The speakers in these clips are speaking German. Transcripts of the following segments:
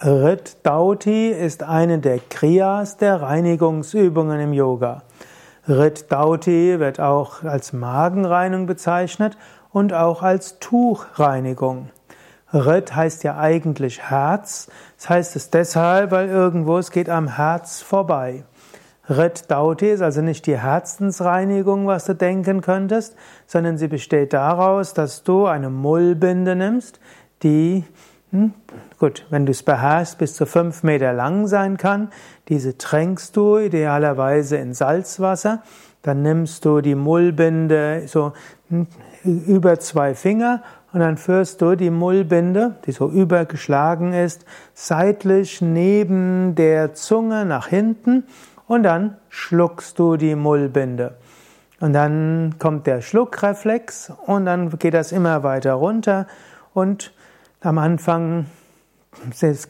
Rit Dauti ist eine der Kriyas der Reinigungsübungen im Yoga. Rit Dauti wird auch als Magenreinigung bezeichnet und auch als Tuchreinigung. Rit heißt ja eigentlich Herz. Das heißt es deshalb, weil irgendwo es geht am Herz vorbei. Rit Dauti ist also nicht die Herzensreinigung, was du denken könntest, sondern sie besteht daraus, dass du eine Mullbinde nimmst, die hm? Gut, wenn du es beherrschst, bis zu fünf Meter lang sein kann. Diese tränkst du idealerweise in Salzwasser. Dann nimmst du die Mullbinde so hm, über zwei Finger und dann führst du die Mullbinde, die so übergeschlagen ist, seitlich neben der Zunge nach hinten und dann schluckst du die Mullbinde. Und dann kommt der Schluckreflex und dann geht das immer weiter runter und am Anfang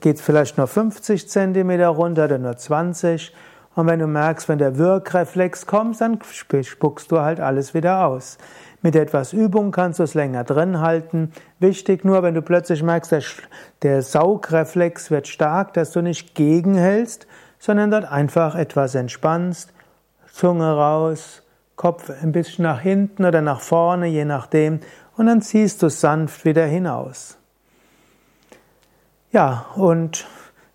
geht es vielleicht nur 50 cm runter oder nur 20. Und wenn du merkst, wenn der Wirkreflex kommt, dann spuckst du halt alles wieder aus. Mit etwas Übung kannst du es länger drin halten. Wichtig nur, wenn du plötzlich merkst, der, der Saugreflex wird stark, dass du nicht gegenhältst, sondern dort einfach etwas entspannst, Zunge raus, Kopf ein bisschen nach hinten oder nach vorne, je nachdem, und dann ziehst du es sanft wieder hinaus. Ja, und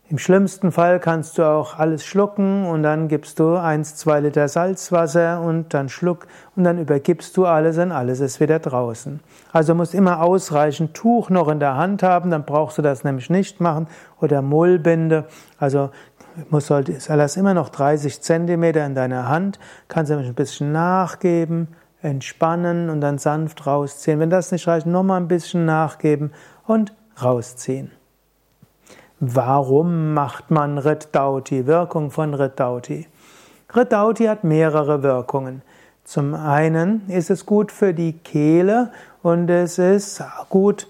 im schlimmsten Fall kannst du auch alles schlucken und dann gibst du eins, zwei Liter Salzwasser und dann schluck und dann übergibst du alles und alles ist wieder draußen. Also musst immer ausreichend Tuch noch in der Hand haben, dann brauchst du das nämlich nicht machen oder Mullbinde. Also muss sollte alles immer noch 30 Zentimeter in deiner Hand, kannst nämlich ein bisschen nachgeben, entspannen und dann sanft rausziehen. Wenn das nicht reicht, nochmal ein bisschen nachgeben und rausziehen. Warum macht man Riddauti? Wirkung von Riddauti. Riddauti hat mehrere Wirkungen. Zum einen ist es gut für die Kehle und es ist gut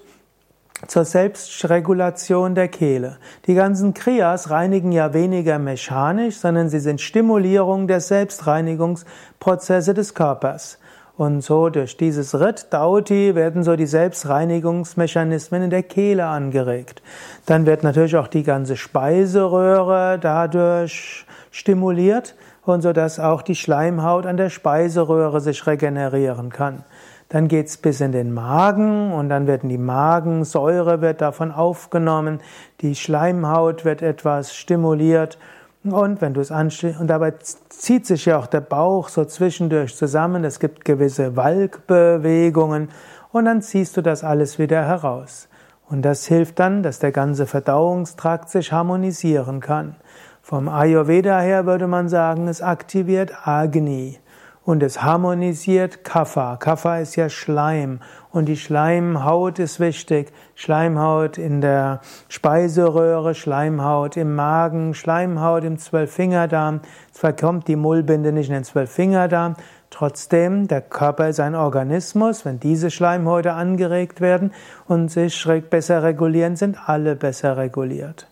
zur Selbstregulation der Kehle. Die ganzen Kriyas reinigen ja weniger mechanisch, sondern sie sind Stimulierung der Selbstreinigungsprozesse des Körpers. Und so durch dieses Rit Dauti werden so die Selbstreinigungsmechanismen in der Kehle angeregt. Dann wird natürlich auch die ganze Speiseröhre dadurch stimuliert und so dass auch die Schleimhaut an der Speiseröhre sich regenerieren kann. Dann geht's bis in den Magen und dann werden die Magensäure wird davon aufgenommen, die Schleimhaut wird etwas stimuliert und wenn du es anstehst, und dabei zieht sich ja auch der Bauch so zwischendurch zusammen, es gibt gewisse Walkbewegungen und dann ziehst du das alles wieder heraus. Und das hilft dann, dass der ganze Verdauungstrakt sich harmonisieren kann. Vom Ayurveda her würde man sagen, es aktiviert Agni und es harmonisiert Kapha. Kapha ist ja Schleim und die Schleimhaut ist wichtig. Schleimhaut in der Speiseröhre, Schleimhaut im Magen, Schleimhaut im Zwölffingerdarm. Zwar kommt die Mullbinde nicht in den Zwölffingerdarm, trotzdem, der Körper ist ein Organismus. Wenn diese Schleimhäute angeregt werden und sich besser regulieren, sind alle besser reguliert.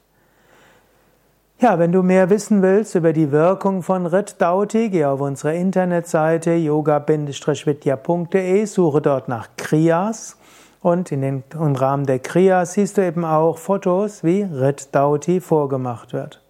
Ja, wenn du mehr wissen willst über die Wirkung von Rit Dauti, geh auf unsere Internetseite yoga-vidya.de, suche dort nach Kriyas und in den, im Rahmen der Kriyas siehst du eben auch Fotos, wie Rit Dauti vorgemacht wird.